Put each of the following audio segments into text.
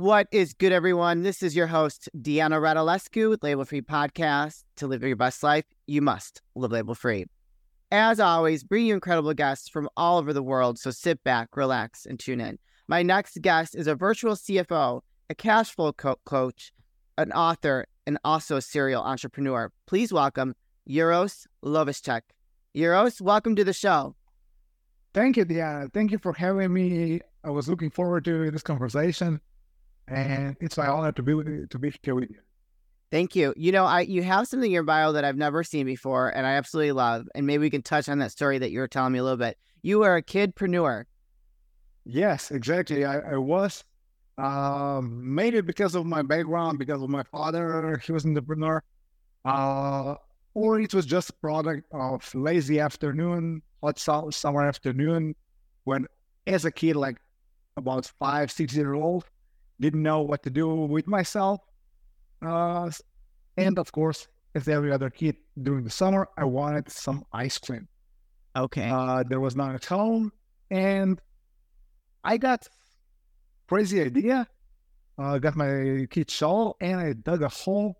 What is good, everyone? This is your host, Deanna Radulescu with Label Free Podcast. To live your best life, you must live label free. As always, bring you incredible guests from all over the world. So sit back, relax, and tune in. My next guest is a virtual CFO, a cash flow co- coach, an author, and also a serial entrepreneur. Please welcome Uros Loviscek. Uros, welcome to the show. Thank you, Deanna. Thank you for having me. I was looking forward to this conversation, and it's my honor to be to be here with you. Thank you. You know, I you have something in your bio that I've never seen before, and I absolutely love. And maybe we can touch on that story that you were telling me a little bit. You are a kidpreneur. Yes, exactly. I, I was um, maybe because of my background, because of my father, he was an entrepreneur, uh, or it was just a product of lazy afternoon, hot summer afternoon, when as a kid, like about five, six years old, didn't know what to do with myself. Uh, and of course, as every other kid during the summer, I wanted some ice cream. Okay. Uh, there was none at home, and I got crazy idea. I uh, got my kid shovel and I dug a hole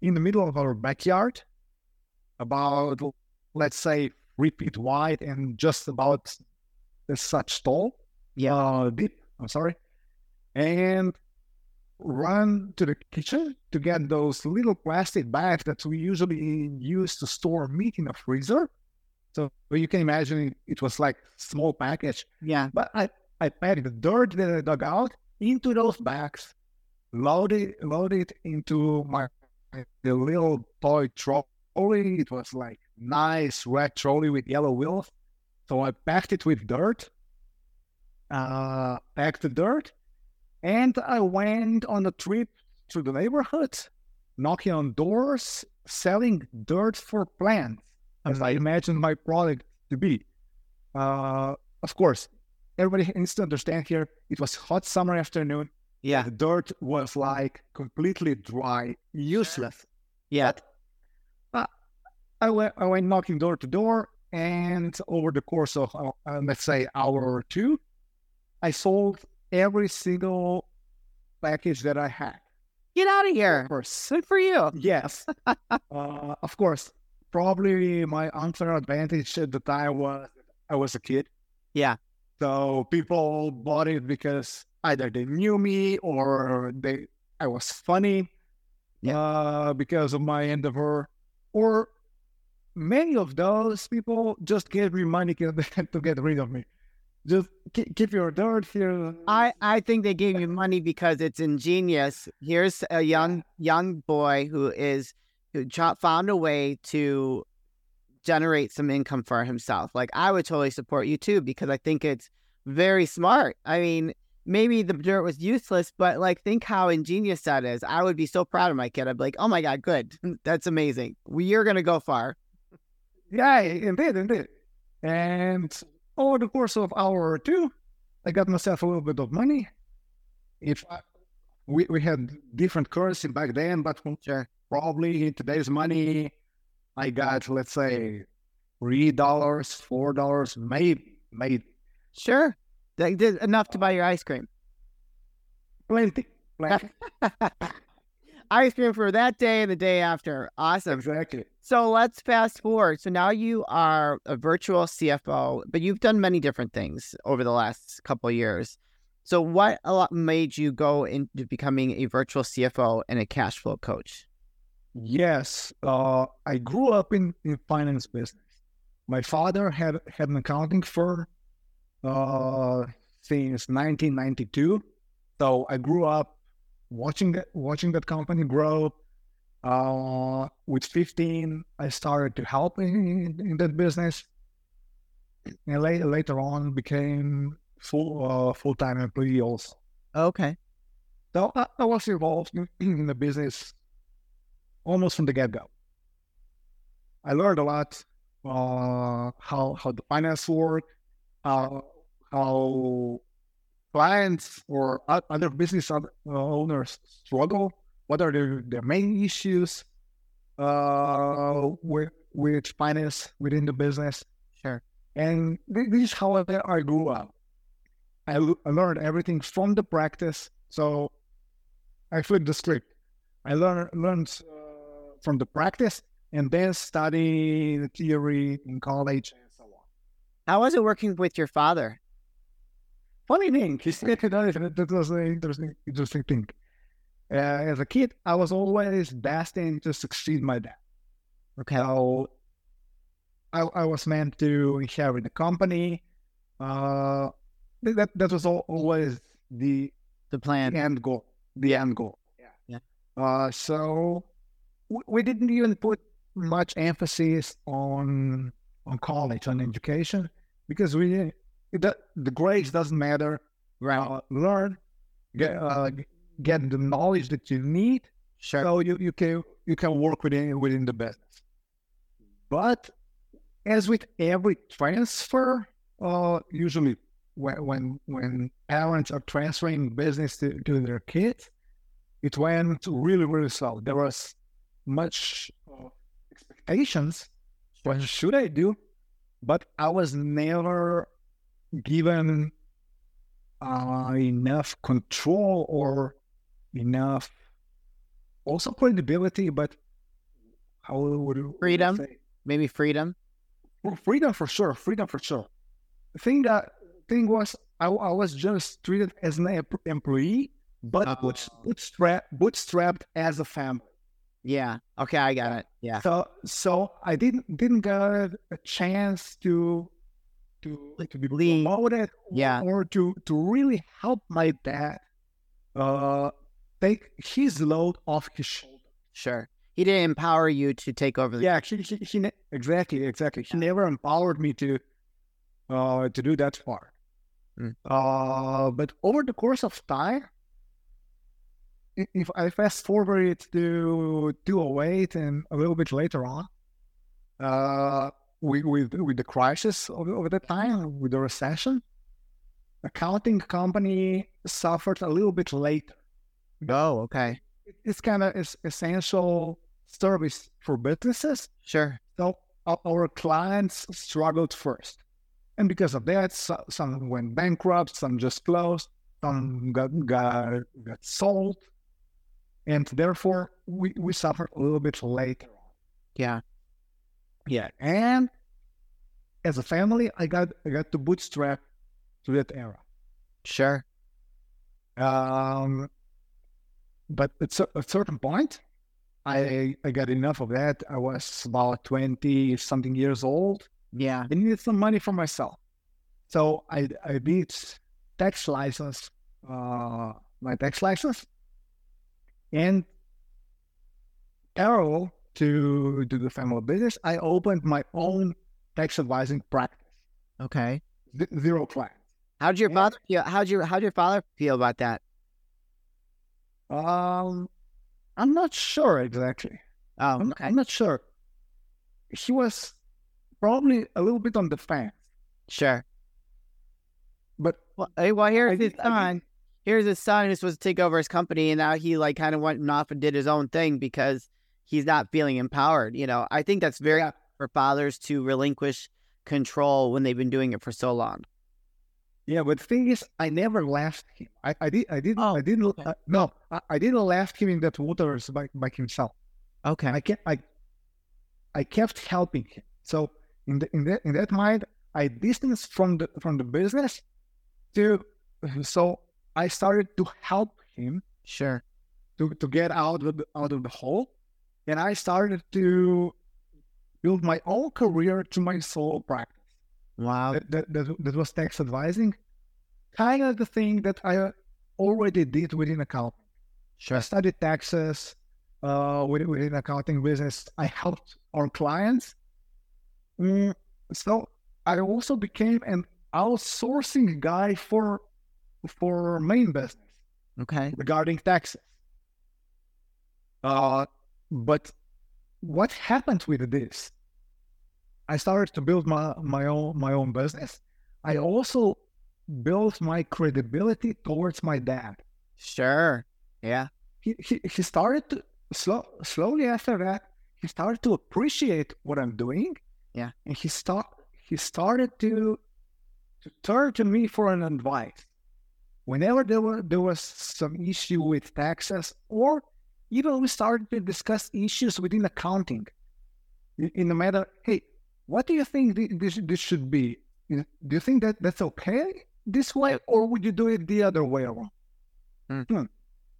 in the middle of our backyard, about let's say three feet wide and just about such tall. Yeah, uh, deep. I'm sorry, and run to the kitchen to get those little plastic bags that we usually use to store meat in a freezer. So you can imagine it was like small package. Yeah. But I, I packed the dirt that I dug out into those bags, loaded loaded into my the little toy trolley. It was like nice red trolley with yellow wheels. So I packed it with dirt, uh, packed the dirt, and I went on a trip through the neighborhood, knocking on doors, selling dirt for plants, as I imagined my product to be. Uh, of course, everybody needs to understand here, it was hot summer afternoon. Yeah. The dirt was like completely dry, useless. Yeah. But, uh, I went, I went knocking door to door, and over the course of, uh let's say, hour or two, I sold every single package that I had. Get out of here. Of course. Good for you. Yes. uh, of course. Probably my unfair advantage at the time was I was a kid. Yeah. So people bought it because either they knew me or they I was funny yeah. uh, because of my endeavor, or many of those people just gave me money to get rid of me just keep your dirt here. I, I think they gave you money because it's ingenious. Here's a young young boy who is who found a way to generate some income for himself. Like I would totally support you too because I think it's very smart. I mean, maybe the dirt was useless, but like think how ingenious that is. I would be so proud of my kid. I'd be like, oh my god, good, that's amazing. You're gonna go far. Yeah, indeed, indeed. And over the course of hour or two, I got myself a little bit of money. If I, we, we had different currency back then, but uh, probably in today's money, I got, let's say, three dollars, four dollars, maybe, maybe. Sure. That did enough to buy your ice cream. Plenty. Plenty. ice cream for that day and the day after. Awesome. Exactly. So let's fast forward. So now you are a virtual CFO, but you've done many different things over the last couple years. So what made you go into becoming a virtual CFO and a cash flow coach? Yes, uh, I grew up in, in finance business. My father had had an accounting firm uh, since 1992. So I grew up watching that watching that company grow. Uh, with 15, I started to help in, in that business, and later later on became full uh, full time employee also. Okay. So I, I was involved in, in the business almost from the get go. I learned a lot uh, how how the finance work, how how clients or other business owners struggle? What are their, their main issues uh, with, with finance within the business? Sure. And this is how I grew up. I, I learned everything from the practice. So I flipped the script. I learned learned uh, from the practice and then study the theory in college and so on. How was it working with your father? Funny thing, he said that that was an interesting, interesting thing. Uh, as a kid, I was always destined to succeed my dad. Okay. So I, I was meant to inherit the company. Uh, that that was al- always the The plan. end goal. The end goal. Yeah. Yeah. Uh, so we, we didn't even put much emphasis on on college on education because we do- the grades doesn't matter. Right. Uh, learn, get uh, get the knowledge that you need, Sure. so you, you can you can work within within the business. But as with every transfer, uh, usually when when when parents are transferring business to, to their kids, it went really really slow. There was much uh, expectations. What should I do? But I was never given uh, enough control or enough also credibility, but how would you Freedom? say? Maybe freedom. Well, freedom for sure, freedom for sure. The thing that thing was, I, I was just treated as an employee, but boot, bootstrap, bootstrapped as a family. Yeah. Okay, I got it. Yeah. So, so I didn't didn't get a chance to to to be promoted, Yeah. or to to really help my dad uh take his load off his shoulder. Sure. He didn't empower you to take over the Yeah, he, he, he ne- exactly, exactly. He never empowered me to uh to do that part. Mm. Uh, but over the course of time, if I fast forward it to 208 and a little bit later on, uh, with with, with the crisis of, of the time, mm-hmm. with the recession, accounting company suffered a little bit later Oh, okay. it's kind of is essential service for businesses. Sure. So our, our clients struggled first, and because of that, so, some went bankrupt, some just closed, some got got, got sold, and therefore we, we suffered a little bit later on. Yeah. Yeah, and as a family, I got I got to bootstrap to that era. Sure. Um, but at a certain point, I I got enough of that. I was about twenty something years old. Yeah. I needed some money for myself, so I I did tax license, uh, my tax license, and parallel to do the family business, I opened my own tax advising practice. Okay. Z- zero clients. How'd your Yeah. father feel? How'd your how'd your father feel about that? Um, I'm not sure exactly. Oh, I'm, okay. I'm not sure. He was probably a little bit on the fence, Sure. but Well, hey, well here's I his I son. Here's his son who's supposed to take over his company, and now he like kind of went off and did his own thing because he's not feeling empowered. You know, I think that's very Yeah. for fathers to relinquish control when they've been doing it for so long. yeah. But the thing is, I never left him. I, I did. I didn't. Oh, I didn't. okay. Uh, no, I, I didn't left him in that waters by, by himself. Okay. I kept. I, I kept helping him. So in the, in that in that mind, I distanced from the from the business to. So I started to help him Sure. to, to get out of the, out of the hole, and I started to build my own career to my solo practice. Wow. That, that, that, that was tax advising, kind of the thing that I already did within accounting. I Sure. studied taxes uh, within, within accounting business. I helped our clients. Mm, so I also became an outsourcing guy for for main business Okay. regarding taxes. Uh, but what happened with this? I started to build my, my own my own business. I also built my credibility towards my dad. Sure. Yeah. He he, he started to slow, slowly after that. He started to appreciate what I'm doing. Yeah. and he start he started to to turn to me for an advice whenever there was there was some issue with taxes, or even we started to discuss issues within accounting, in, the matter, hey, what do you think this this should be? Do you think that that's okay this way, or would you do it the other way around? Hmm. Hmm.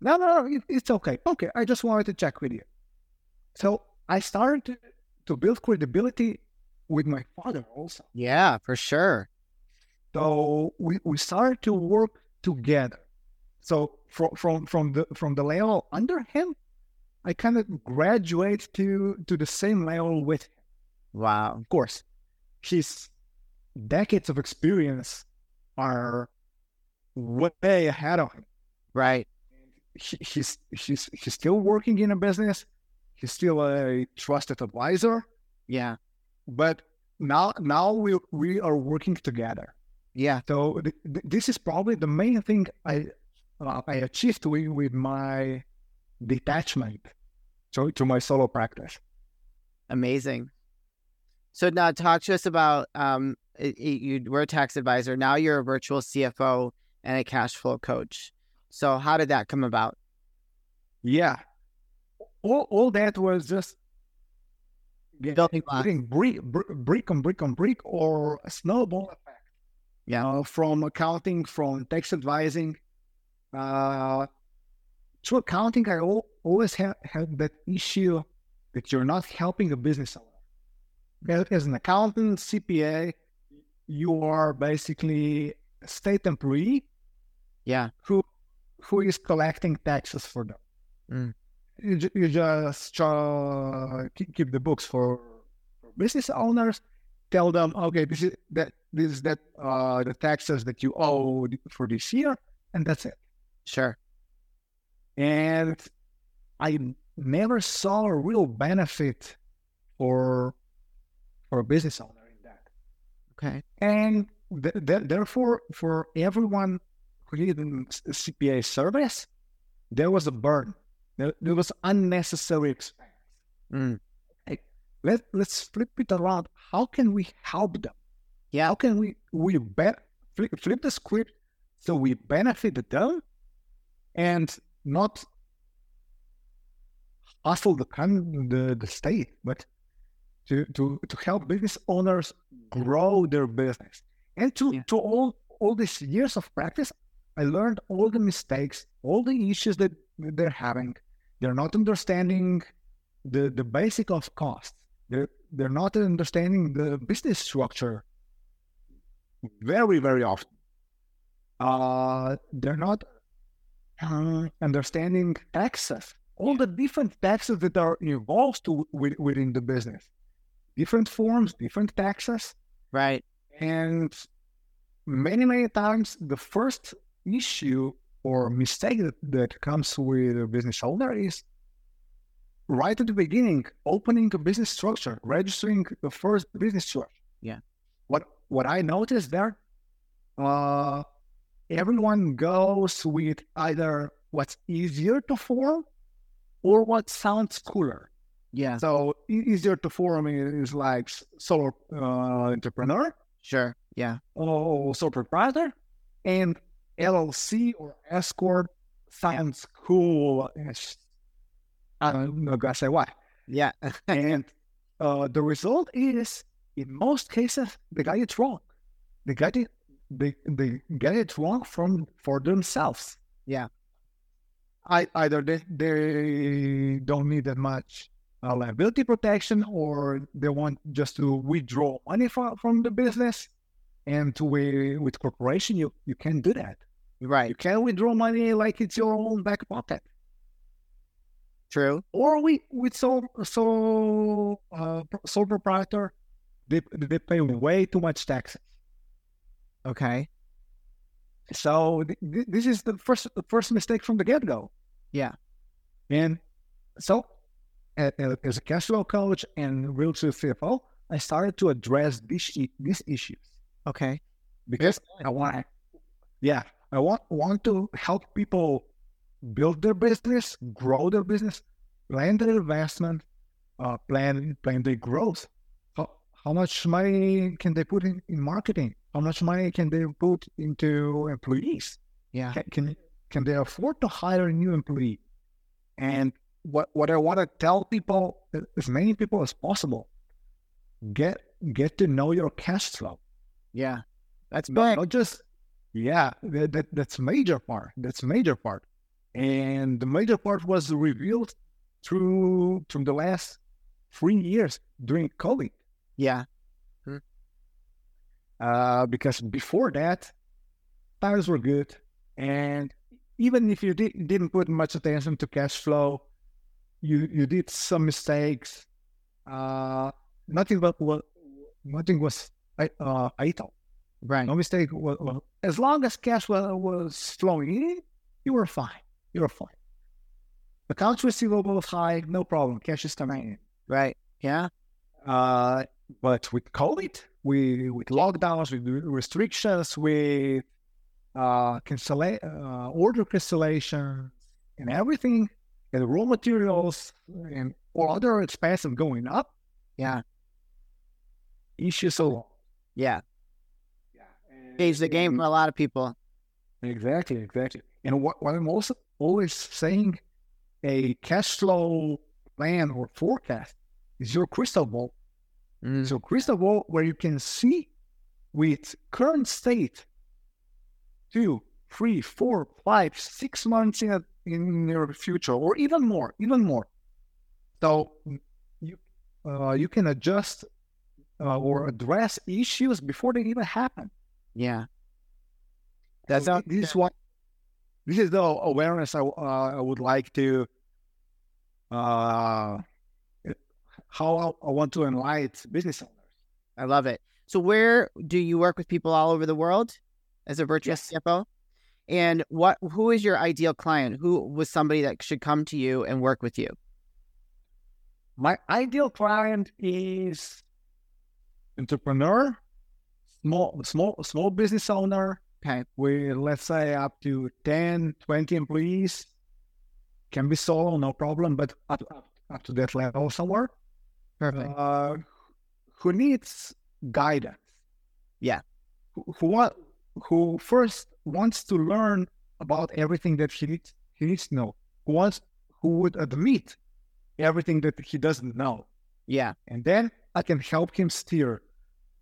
No, no, no, it, it's okay. Okay, I just wanted to check with you. So I started to, to build credibility with my father also. Yeah, for sure. So we, we started to work together. So from from from the from the level under him, I kind of graduate to to the same level with him. Wow. Of course, his decades of experience are way ahead of him. Right. He, he's he's he's still working in a business. He's still a trusted advisor. Yeah. But now now we we are working together. Yeah. So th- th- this is probably the main thing I uh, I achieved with, with my detachment to, to my solo practice. Amazing. So now talk to us about um you were a tax advisor. Now you're a virtual CFO and a cash flow coach. So how did that come about? Yeah, all, all that was just Building blocks. putting brick, brick, brick on brick on brick or a snowball effect. Yeah. Uh, from accounting, from tax advising. Uh, through accounting, I al- always have had that issue that you're not helping a business owner. As- As an accountant, CPA, you are basically a state employee Yeah. who who is collecting taxes for them. Mm. You, you just uh, keep, keep the books for, for business owners. Tell them, okay, this is that this is that uh, the taxes that you owe for this year, and that's it. Sure. And I never saw a real benefit for for a business owner in that. Okay. And th- th- therefore, for everyone who needed a CPA service, there was a burn. There, there was unnecessary expense. Mm. Let, let's flip it around. How can we help them? Yeah. How can we we be- flip, flip the script so we benefit them and not hustle the the, the state, but to, to to help business owners grow their business. And to Yeah. to all all these years of practice, I learned all the mistakes, all the issues that they're having. They're not understanding the the basic of costs. They're they're not understanding the business structure very very often. Uh, they're not uh, understanding taxes, all the different taxes that are involved to, with, within the business, different forms, different taxes, Right. and many many times the first issue or mistake that, that comes with a business owner is right at the beginning opening a business structure registering the first business structure. Yeah. what what i noticed there uh everyone goes with either what's easier to form or what sounds cooler Yeah. so easier to form is like solo uh, entrepreneur Sure. Yeah. or sole proprietor, and LLC or S corp sounds cool. as- I don't know, gonna say why. Yeah. And uh, the result is, in most cases, the guy is wrong. The guy it. They they get it wrong from for themselves. Yeah. I either they, they don't need that much uh, liability protection, or they want just to withdraw money from from the business. And to with, with corporation, you you can't do that. right. You can't withdraw money like it's your own back pocket. True. Or we with sole sole uh, sole proprietor, they they pay way too much taxes. Okay. So th- th- this is the first the first mistake from the get go. Yeah. And so, as a cash flow coach and real estate CFO, I started to address these these issues Okay. because I want, yeah, I want want to help people build their business, grow their business, plan their investment, uh, plan plan their growth. How, much money can they put in, in marketing? How much money can they put into employees? Yeah. Can, can can they afford to hire a new employee? And what what I want to tell people, as many people as possible, get get to know your cash flow. Yeah. That's Not, big. not just yeah, that, that that's major part. That's major part. And the major part was revealed through through the last three years during COVID. Yeah. Uh, because before that, times were good, and even if you di- didn't put much attention to cash flow, you you did some mistakes. Uh, nothing but what nothing was uh, idle. Right. No mistake. Was, was- as long as cash was, was flowing in, you were fine. You were fine. Accounts receivable was high, no problem. Cash is coming in. Right. Yeah. Uh, but with COVID, we with lockdowns, with restrictions, with uh, cancella- uh, order cancellation, and everything, and raw materials and all other expenses going up, Yeah. issues alone. Yeah. Yeah, Changed the game for a lot of people. Exactly, exactly. And what, what I'm also always saying, a cash flow plan or forecast is your crystal ball. Mm. So crystal ball where you can see with current state two, three, four, five, six months in a, in your future, or even more, even more. So you uh, you can adjust uh, or address issues before they even happen. Yeah. That's So thi- this is what this is the awareness I, uh, I would like to uh, how I, want to enlighten business owners. I love it. So where do you work with people all over the world as a virtual CFO? And what who is your ideal client? Who was somebody that should come to you and work with you? My ideal client is entrepreneur, small small small business owner Okay. with let's say up to 10, 20 employees. Can be solo, no problem, but up, up, up to that level somewhere. Perfect. Uh, who needs guidance? Yeah. Who, who who first wants to learn about everything that he needs he needs to know. Who wants who would admit everything that he doesn't know Yeah. and then I can help him steer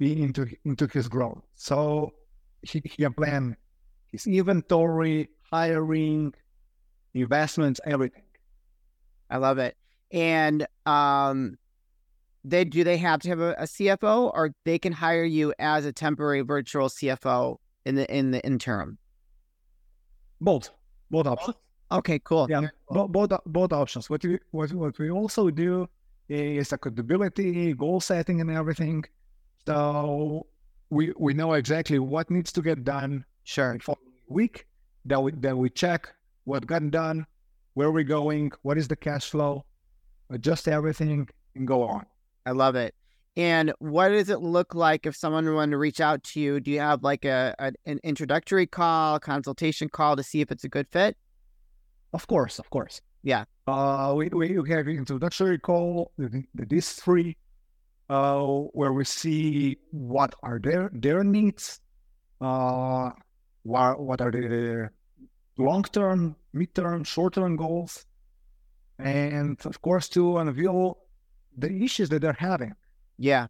me into into his growth. So he, he can plan his inventory, hiring, investments, everything. I love it. And um they do they have to have a, a CFO or they can hire you as a temporary virtual CFO in the in the interim. Both, both options. Okay, cool. Yeah, bo- both both options. What we what, what we also do is accountability, goal setting, and everything. So we we know exactly what needs to get done Sure. For following week. Then we then we check what got done, where we're going, what is the cash flow, adjust everything, and go on. I love it. And what does it look like if someone wanted to reach out to you? Do you have like a, a an introductory call, consultation call to see if it's a good fit? Of course, of course. Yeah. Uh, we we have an introductory call is free, uh, where we see what are their their needs, uh, what what are the long term, mid term, short term goals, and of course to unveil the issues that they're having. Yeah.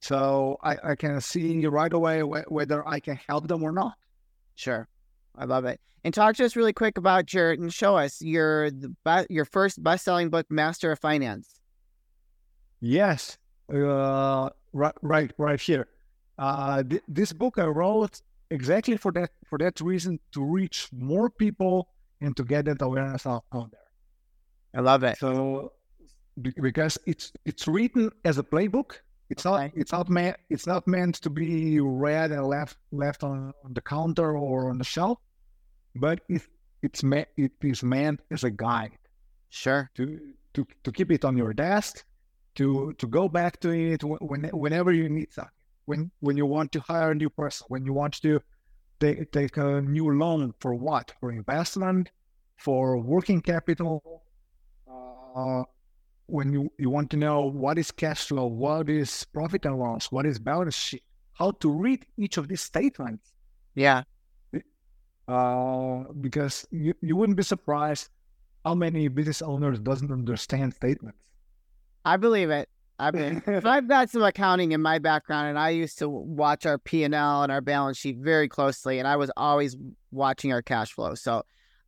So I, I can see right away wh- whether I can help them or not. Sure. I love it. And talk to us really quick about your and show us your the your first best selling book, Master of Finance. Yes, uh, right, right, right here. Uh, th- this book I wrote exactly for that for that reason to reach more people and to get that awareness out, out there. I love it. So because it's it's written as a playbook. It's not it's not meant it's not meant to be read and left left on, on the counter or on the shelf, but it it's meant it is meant as a guide Sure. to to to keep it on your desk, to to go back to it when whenever you need something. When when you want to hire a new person, when you want to take take a new loan for what? For investment, for working capital. Uh, when you, you want to know what is cash flow, what is profit and loss, what is balance sheet, how to read each of these statements. Yeah. uh, because you, you wouldn't be surprised how many business owners doesn't understand statements. I believe it. I mean, I've got some accounting in my background, and I used to watch our P and L and our balance sheet very closely, and I was always watching our cash flow. So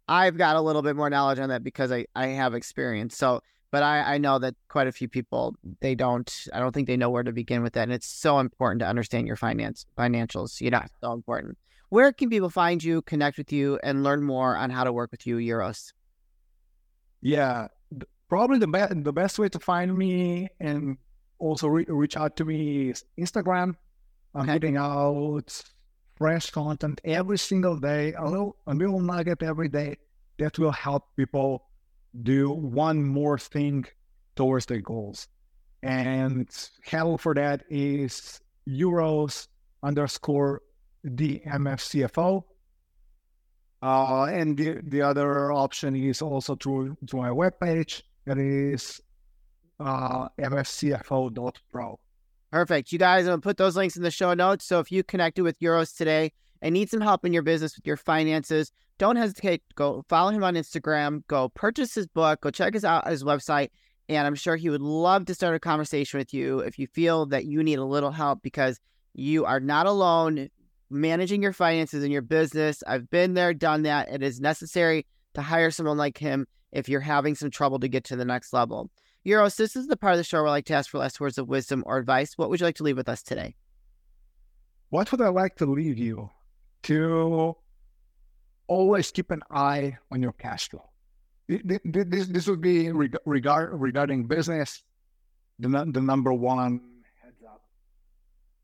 I've got a little bit more knowledge on that because I, I have experience. So, but I, I know that quite a few people they don't. I don't think they know where to begin with that, and it's so important to understand your finance financials. You know, so important. Where can people find you, connect with you, and learn more on how to work with you, Uros Yeah, probably the best the best way to find me and also re- reach out to me is Instagram. I'm okay. putting out fresh content every single day, a little a little nugget every day that will help people do one more thing towards their goals. And handle for that is uros underscore THEMFCFO. Uh, and the, the other option is also through to my webpage, that is uh, mfcfo.pro. Perfect. You guys, I'm going to put those links in the show notes. So if you connected with Uros today and need some help in your business with your finances, don't hesitate. Go follow him on Instagram. Go purchase his book. Go check his out his website. And I'm sure he would love to start a conversation with you if you feel that you need a little help because you are not alone managing your finances and your business. I've been there, done that. It is necessary to hire someone like him if you're having some trouble to get to the next level. Uros, this is the part of the show where I like to ask for last words of wisdom or advice. What would you like to leave with us today? What would I like to leave you? To always keep an eye on your cash flow. This, this would be regard, regarding business, the, the number one heads up.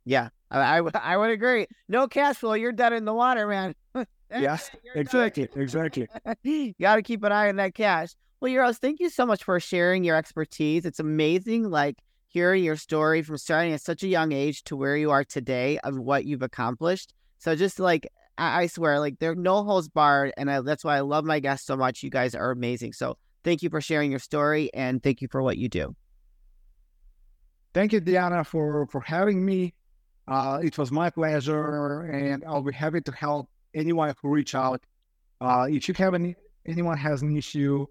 Yeah, I, I, I would agree. No cash flow, you're dead in the water, man. yes, exactly, exactly. you got to keep an eye on that cash. Well, Uros, thank you so much for sharing your expertise. It's amazing, like hearing your story from starting at such a young age to where you are today of what you've accomplished. So just like I, I swear, like there are no holes barred, and I, that's why I love my guests so much. You guys are amazing. So thank you for sharing your story, and thank you for what you do. Thank you, Diana, for for having me. Uh, it was my pleasure, and I'll be happy to help anyone who reach out. Uh, if you have any, anyone has an issue,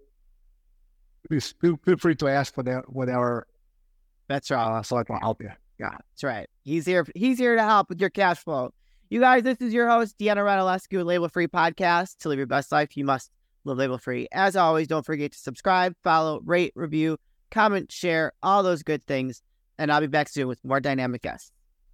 please feel, feel free to ask for that whatever. That's right. Uh, so I can help you. Yeah, that's right. He's here. He's here to help with your cash flow. You guys, this is your host Deanna Radulescu Label Free Podcast. To live your best life, you must live label free. As always, don't forget to subscribe, follow, rate, review, comment, share, all those good things. And I'll be back soon with more dynamic guests.